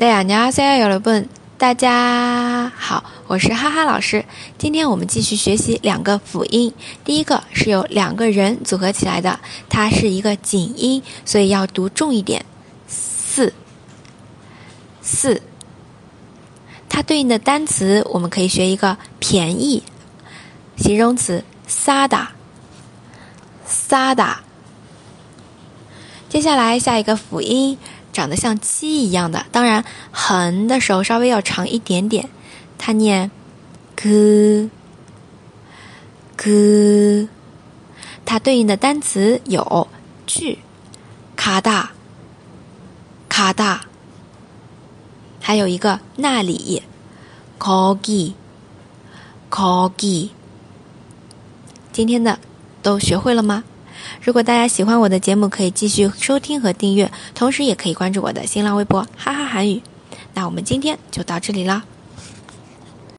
大家好，大家好，我是哈哈老师。今天我们继续学习两个辅音，第一个是由两个人组合起来的，它是一个紧音，所以要读重一点。四四，它对应的单词我们可以学一个便宜形容词 “sada sada”。接下来下一个辅音。长得像七一样的，当然横的时候稍微要长一点点。它念 “g g”，它对应的单词有去、卡大、卡大，还有一个那里 “kogi kogi”。今天的都学会了吗？如果大家喜欢我的节目，可以继续收听和订阅，同时也可以关注我的新浪微博“哈哈韩语”。那我们今天就到这里了。